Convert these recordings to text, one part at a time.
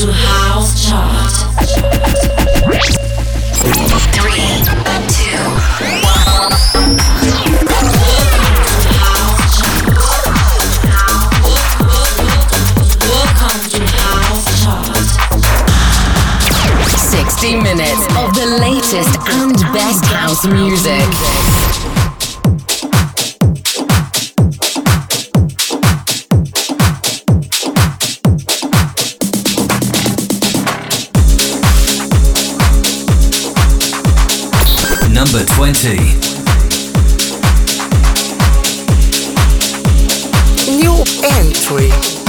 to House Chart. Three, two, one. Welcome to House Chart. Sixty minutes of the latest and best house music. 20. New entry.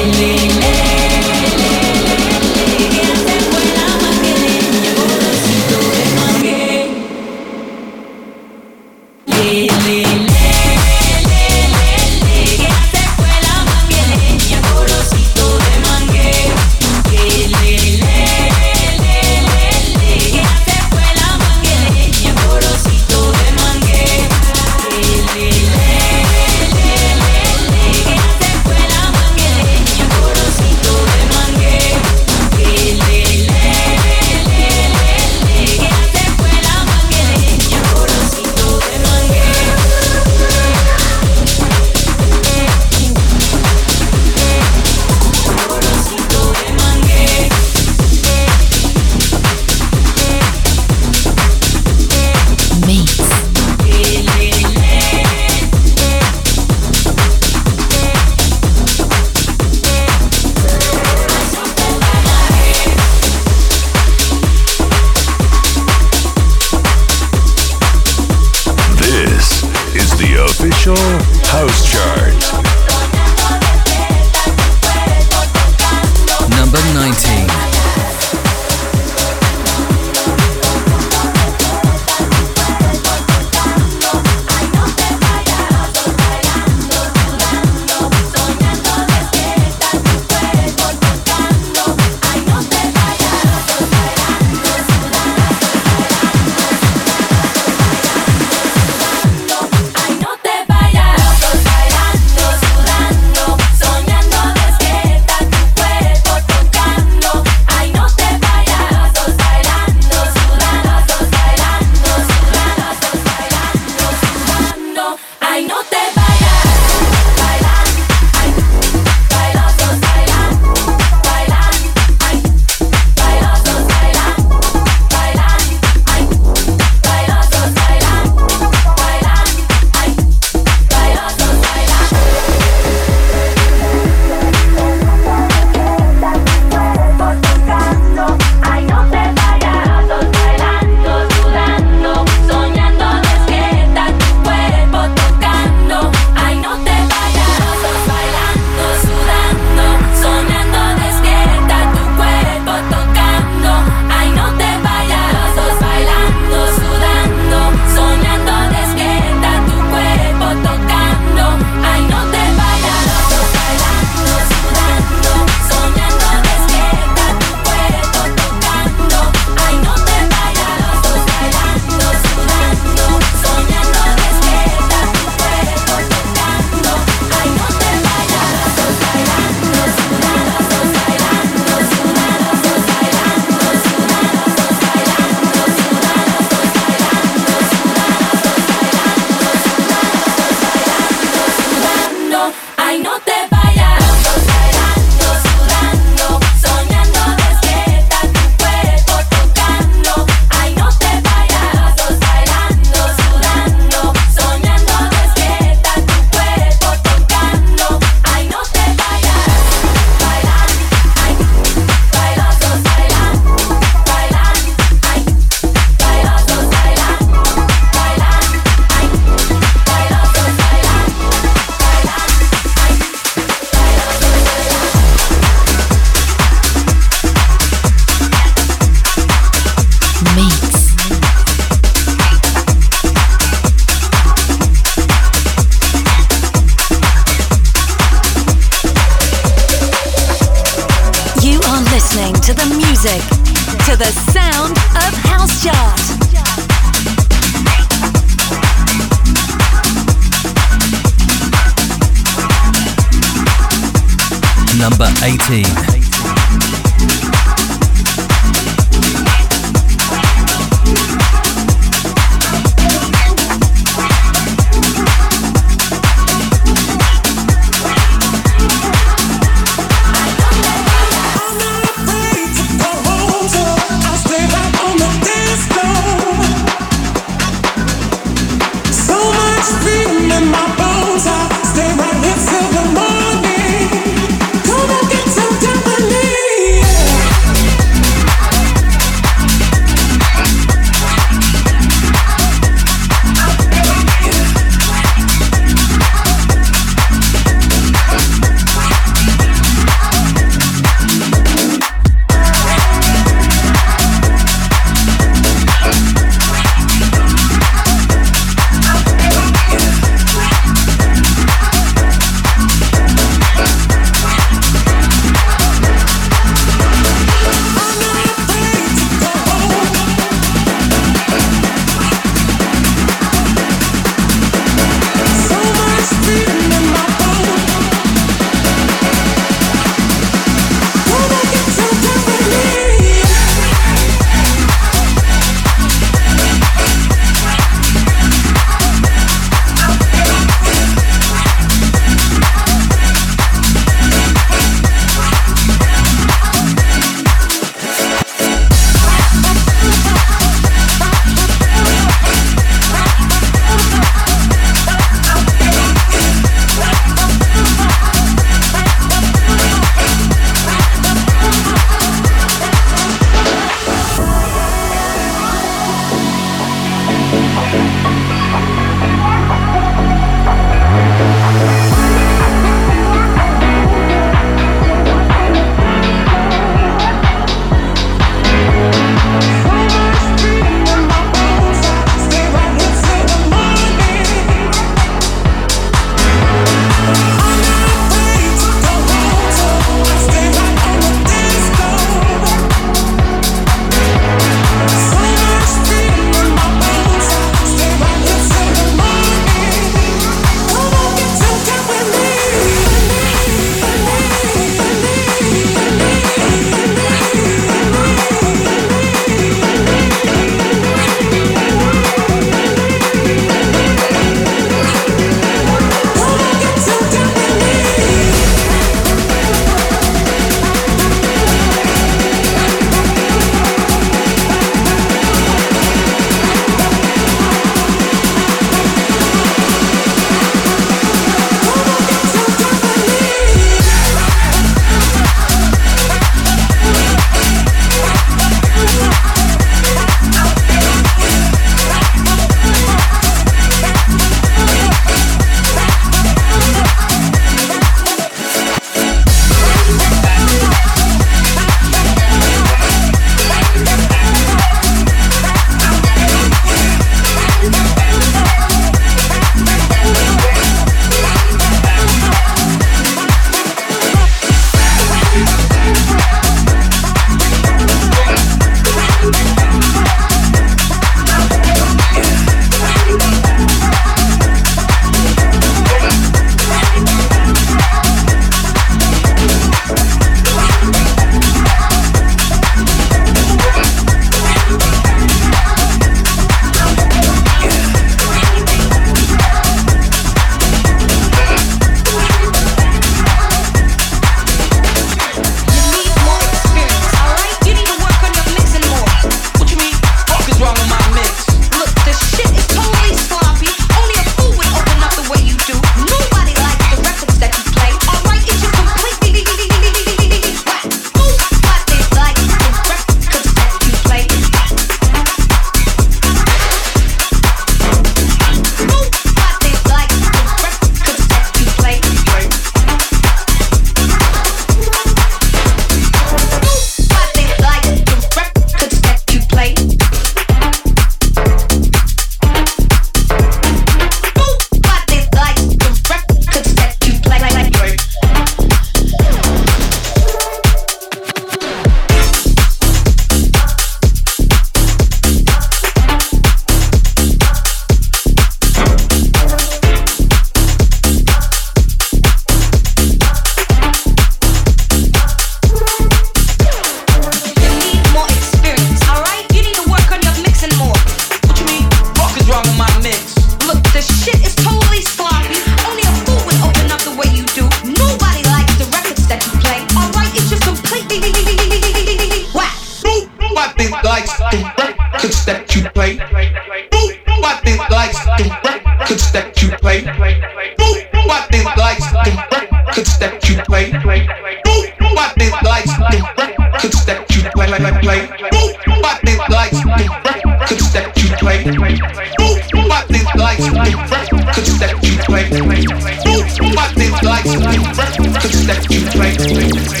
15.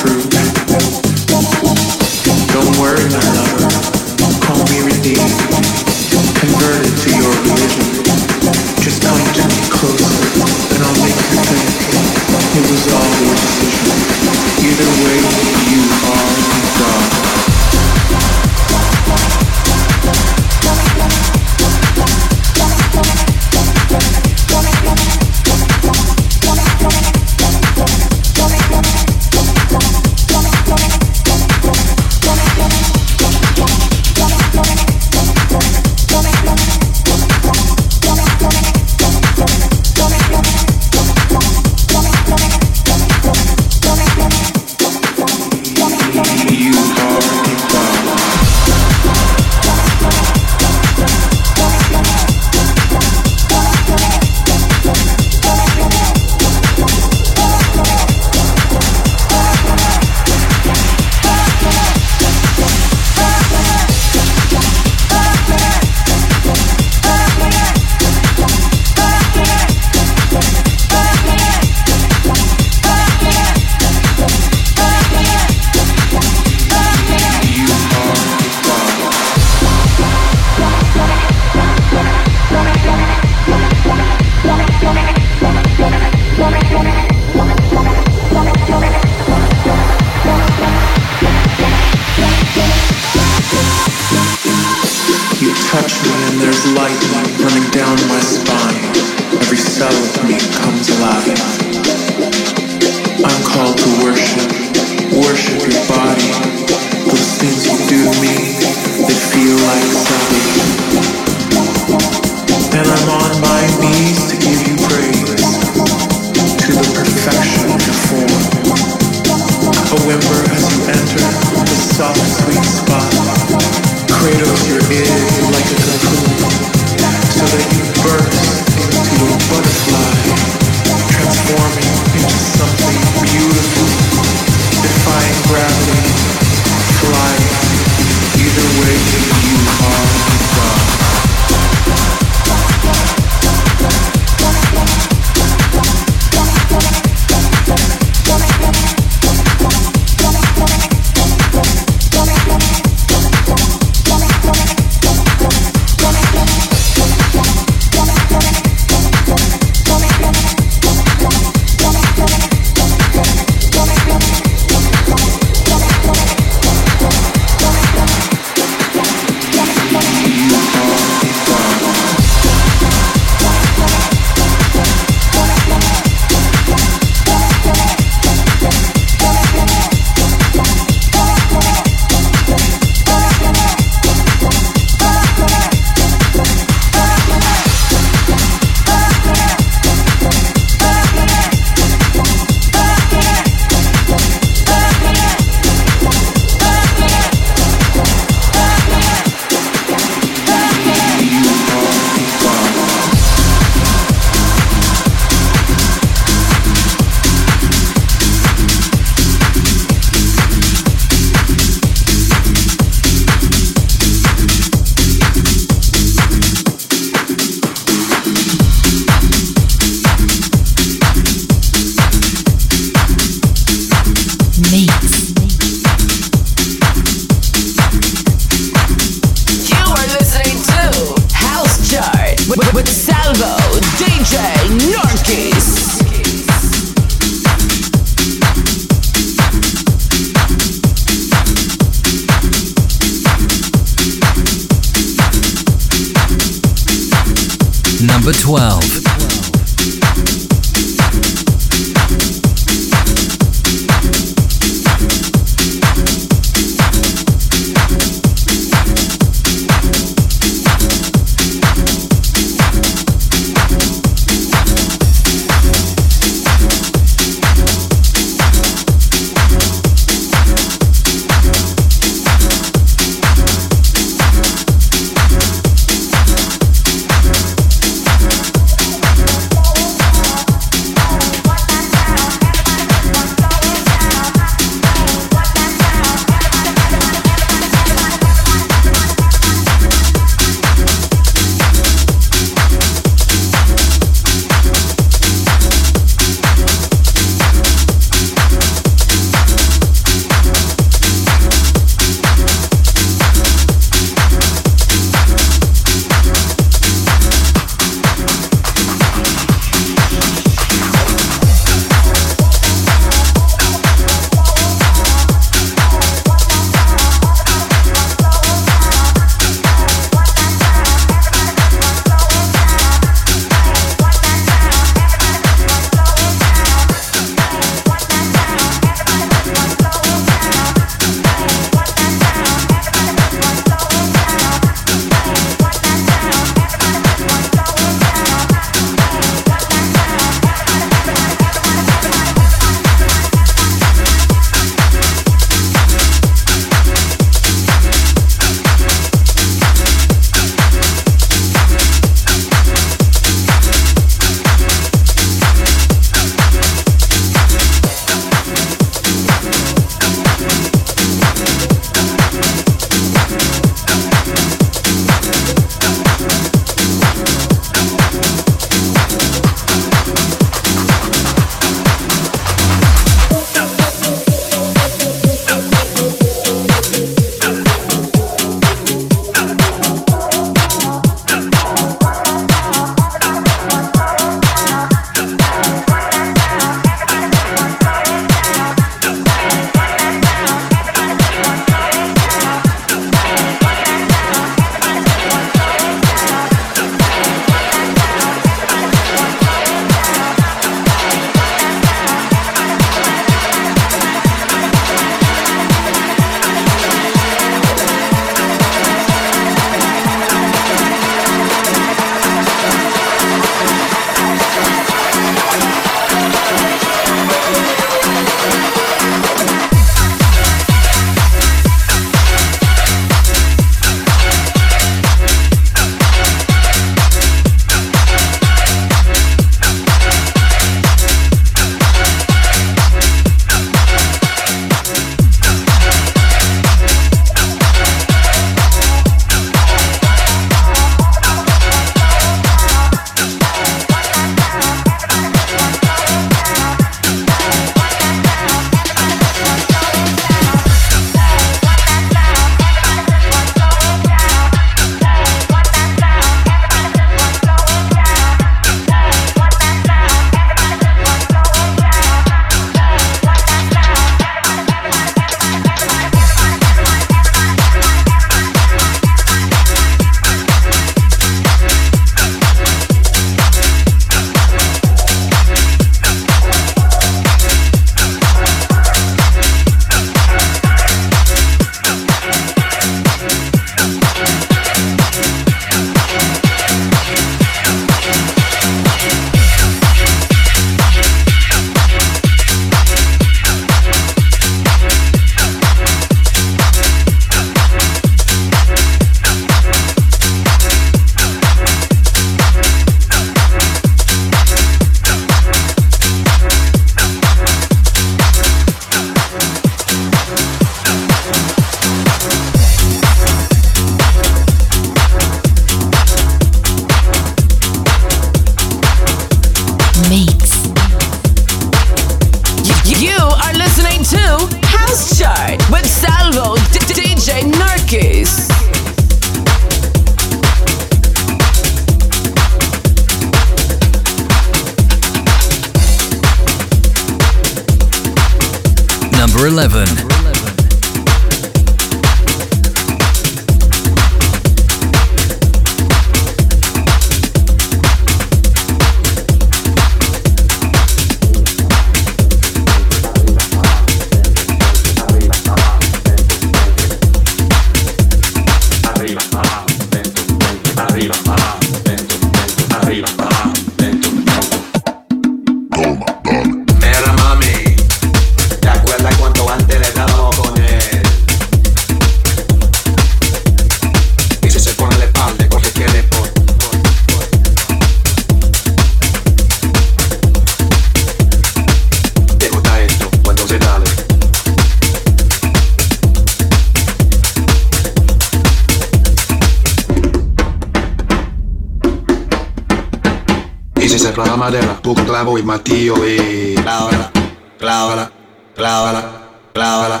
ahora voy Matío y clávala, clávala, clávala, clávala,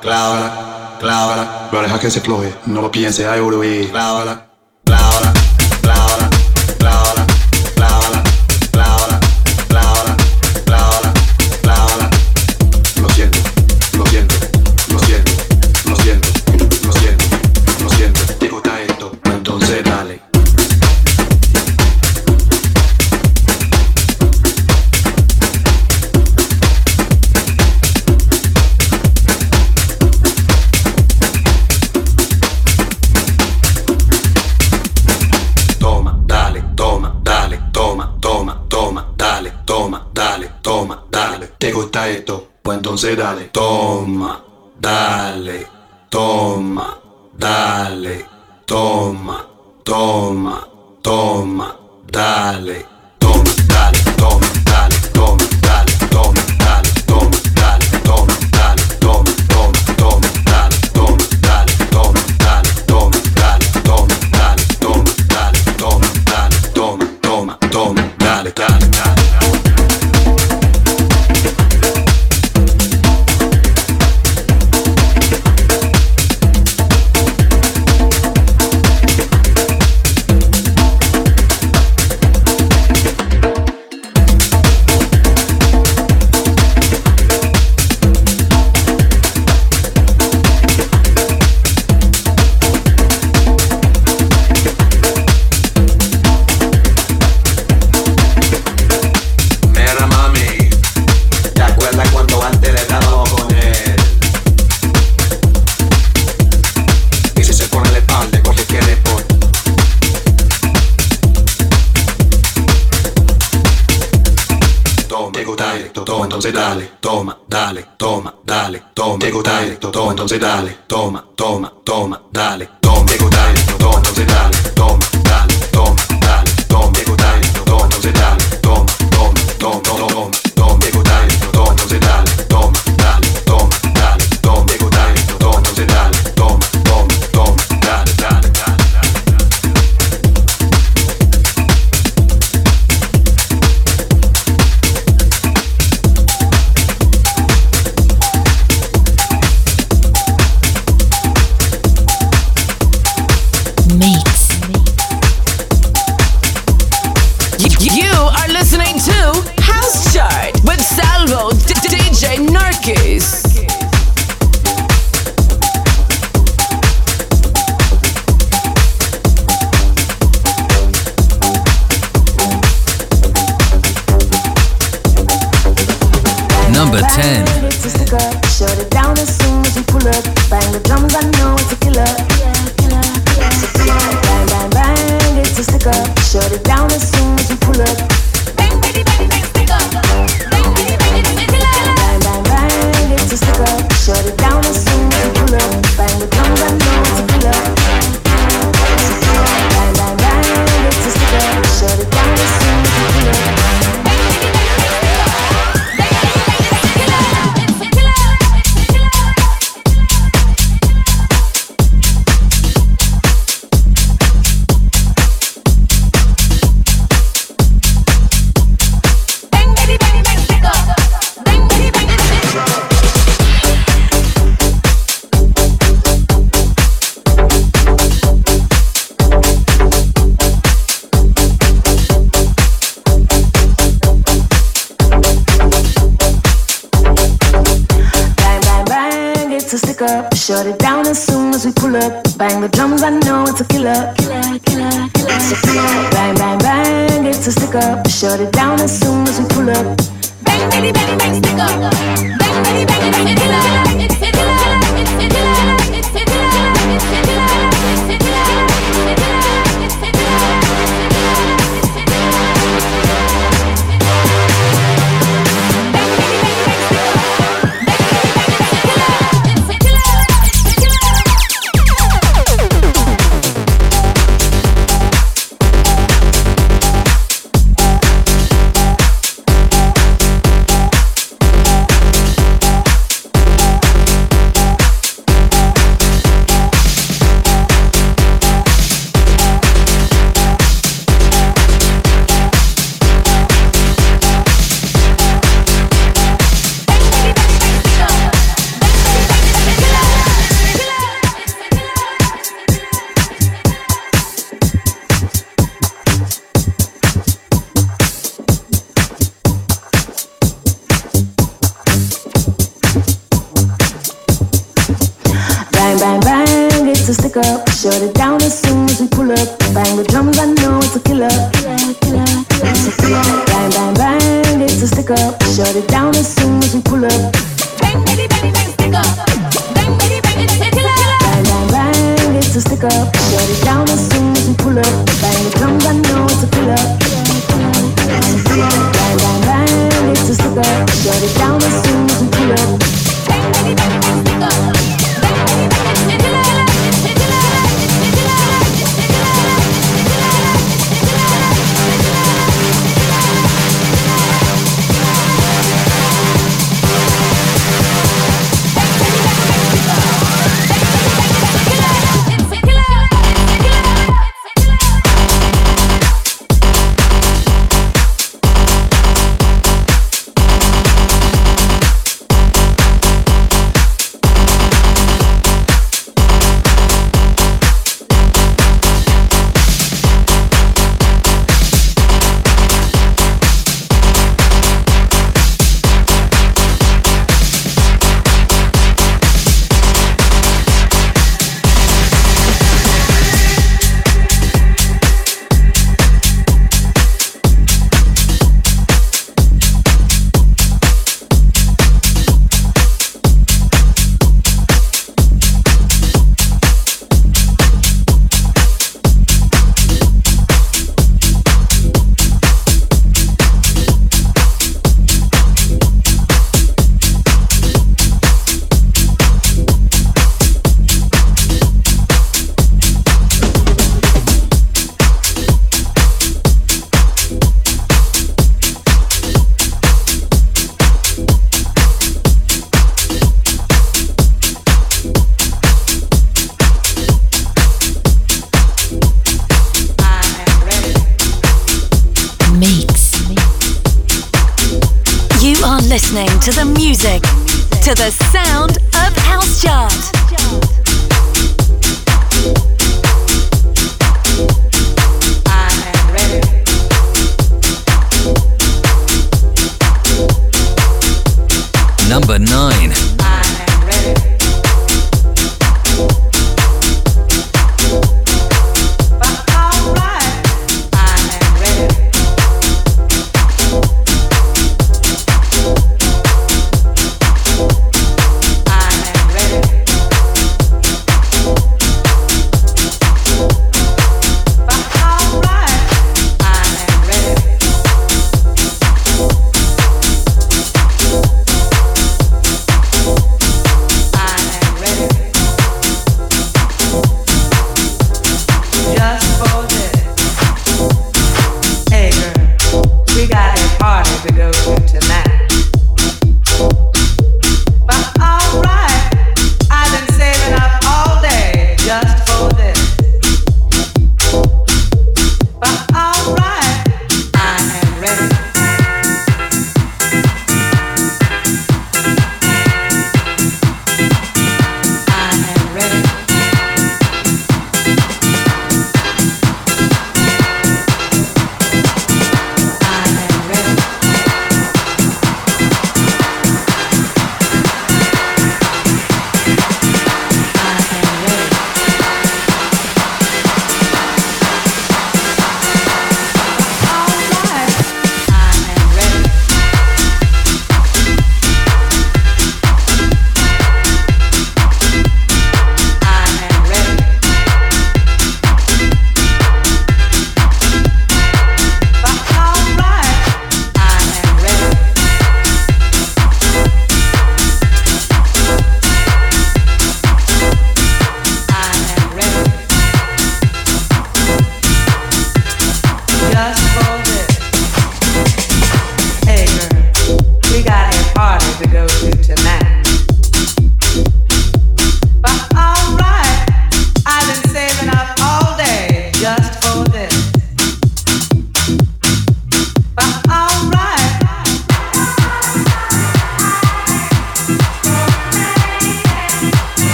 clávala, clávala. Lo deja que se cloje, no lo piense, ay, oro y eh. clávala.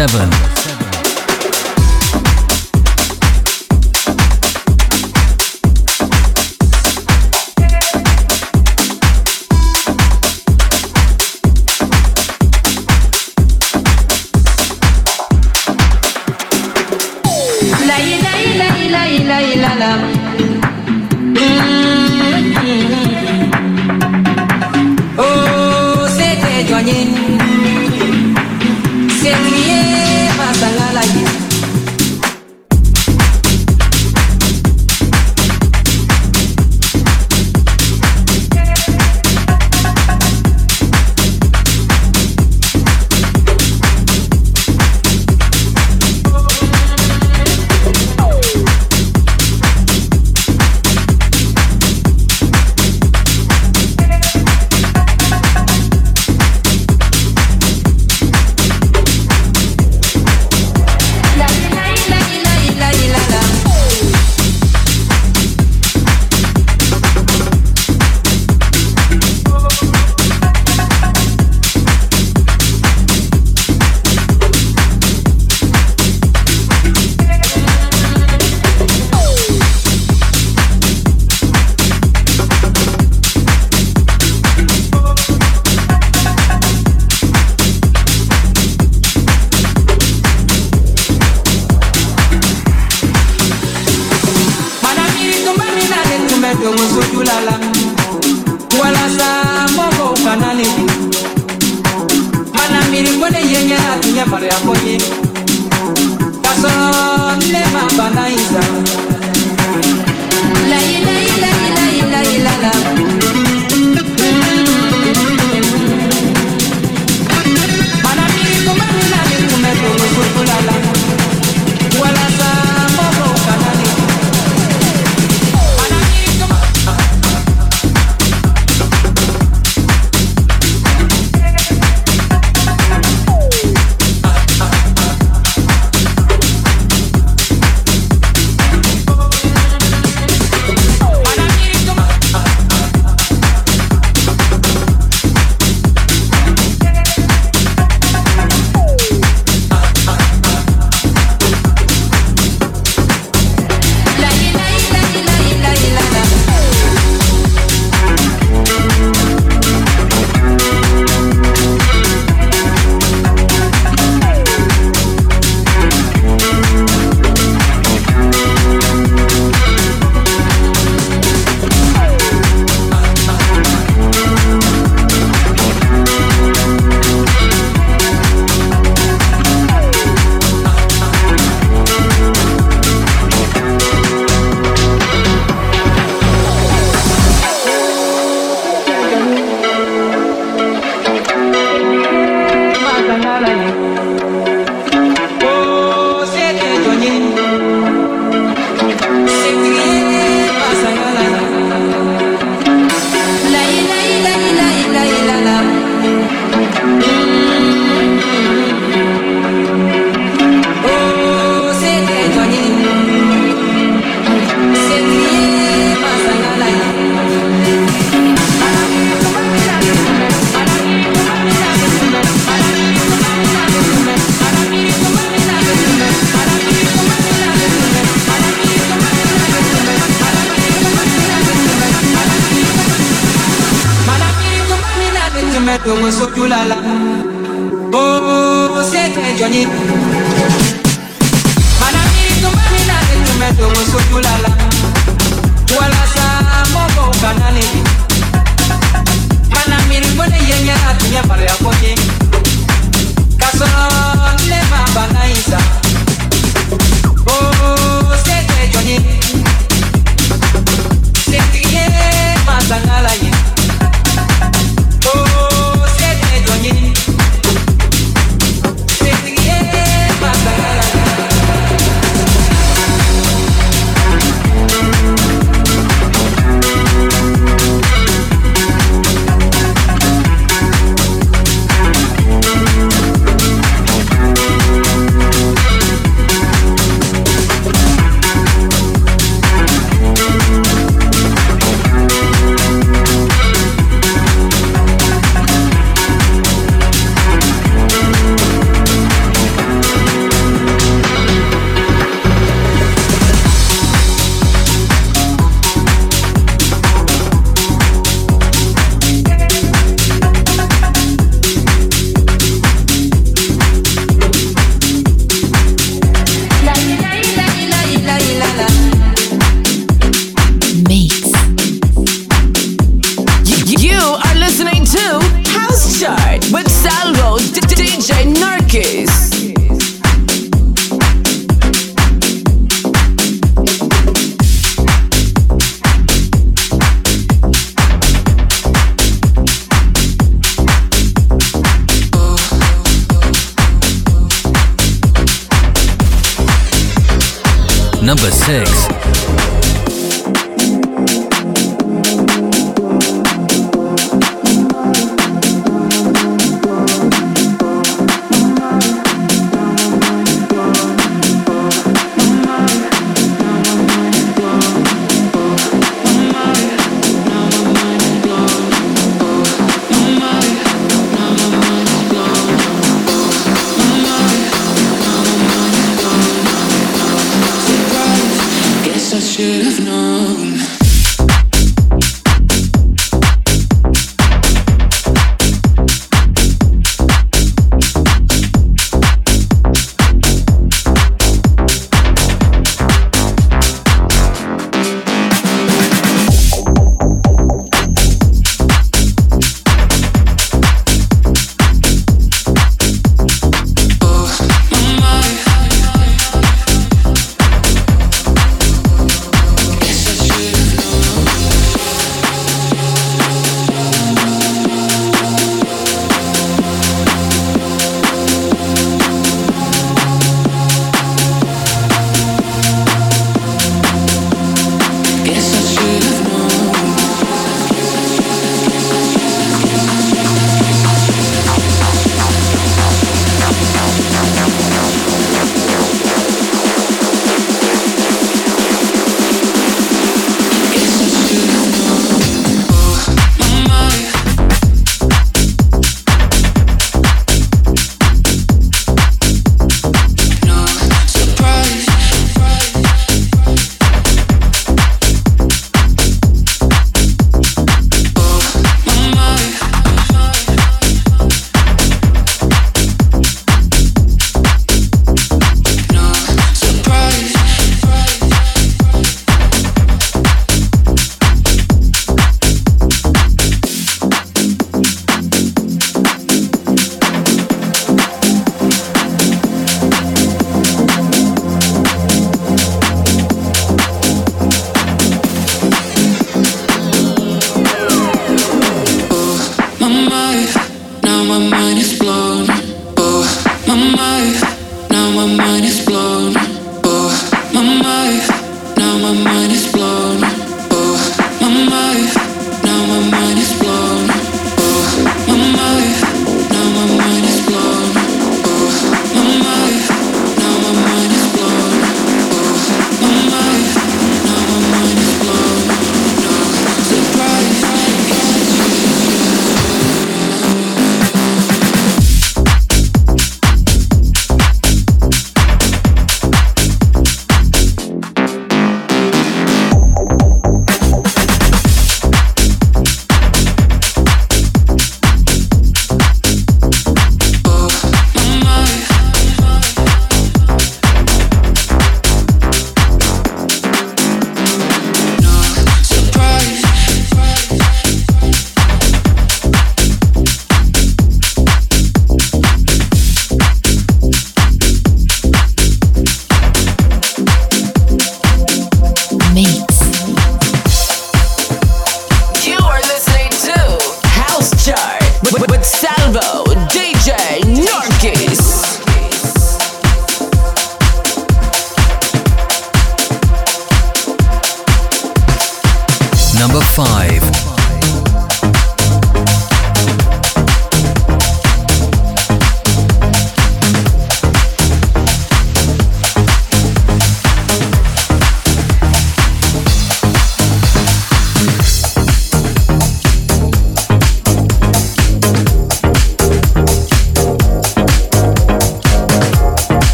7.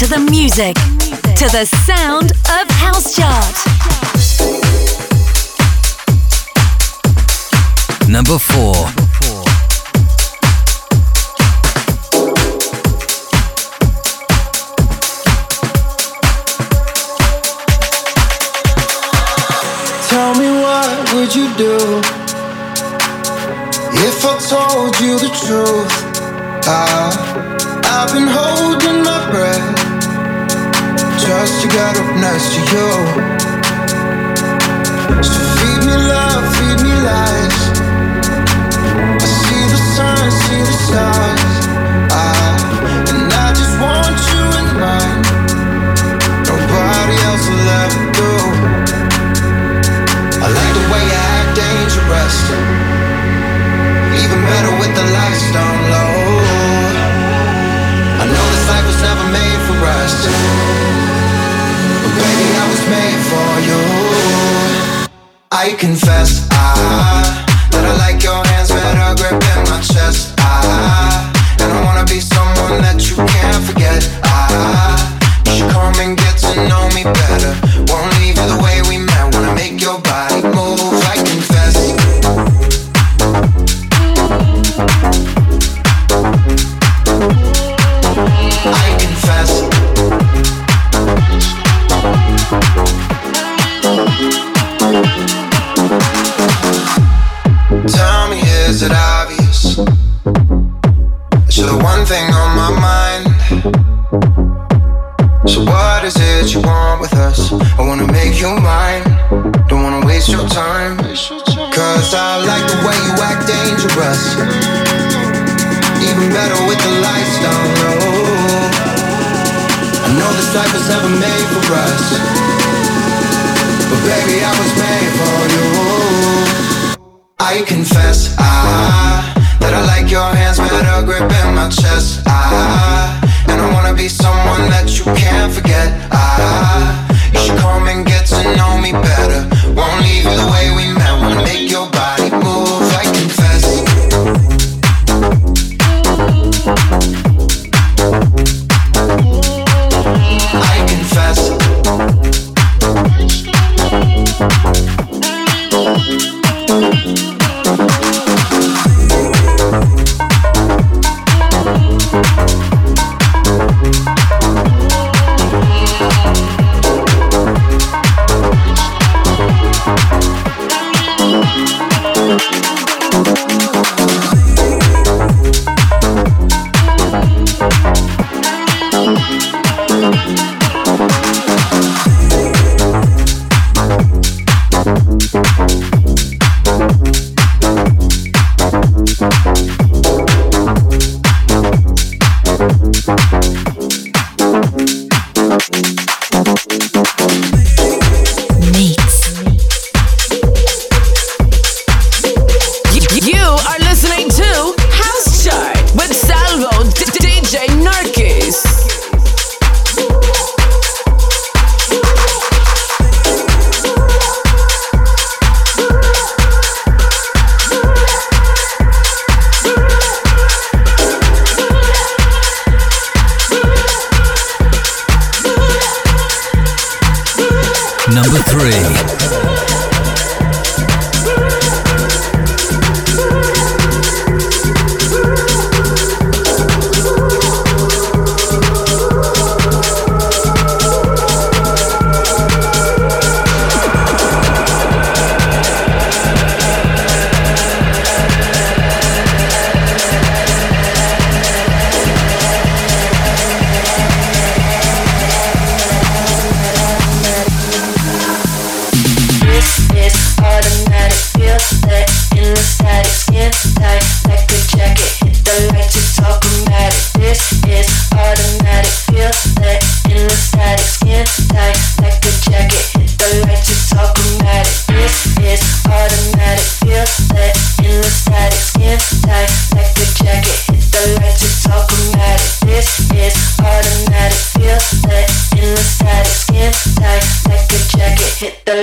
To the music, to the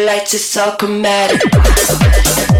lights, it's automatic.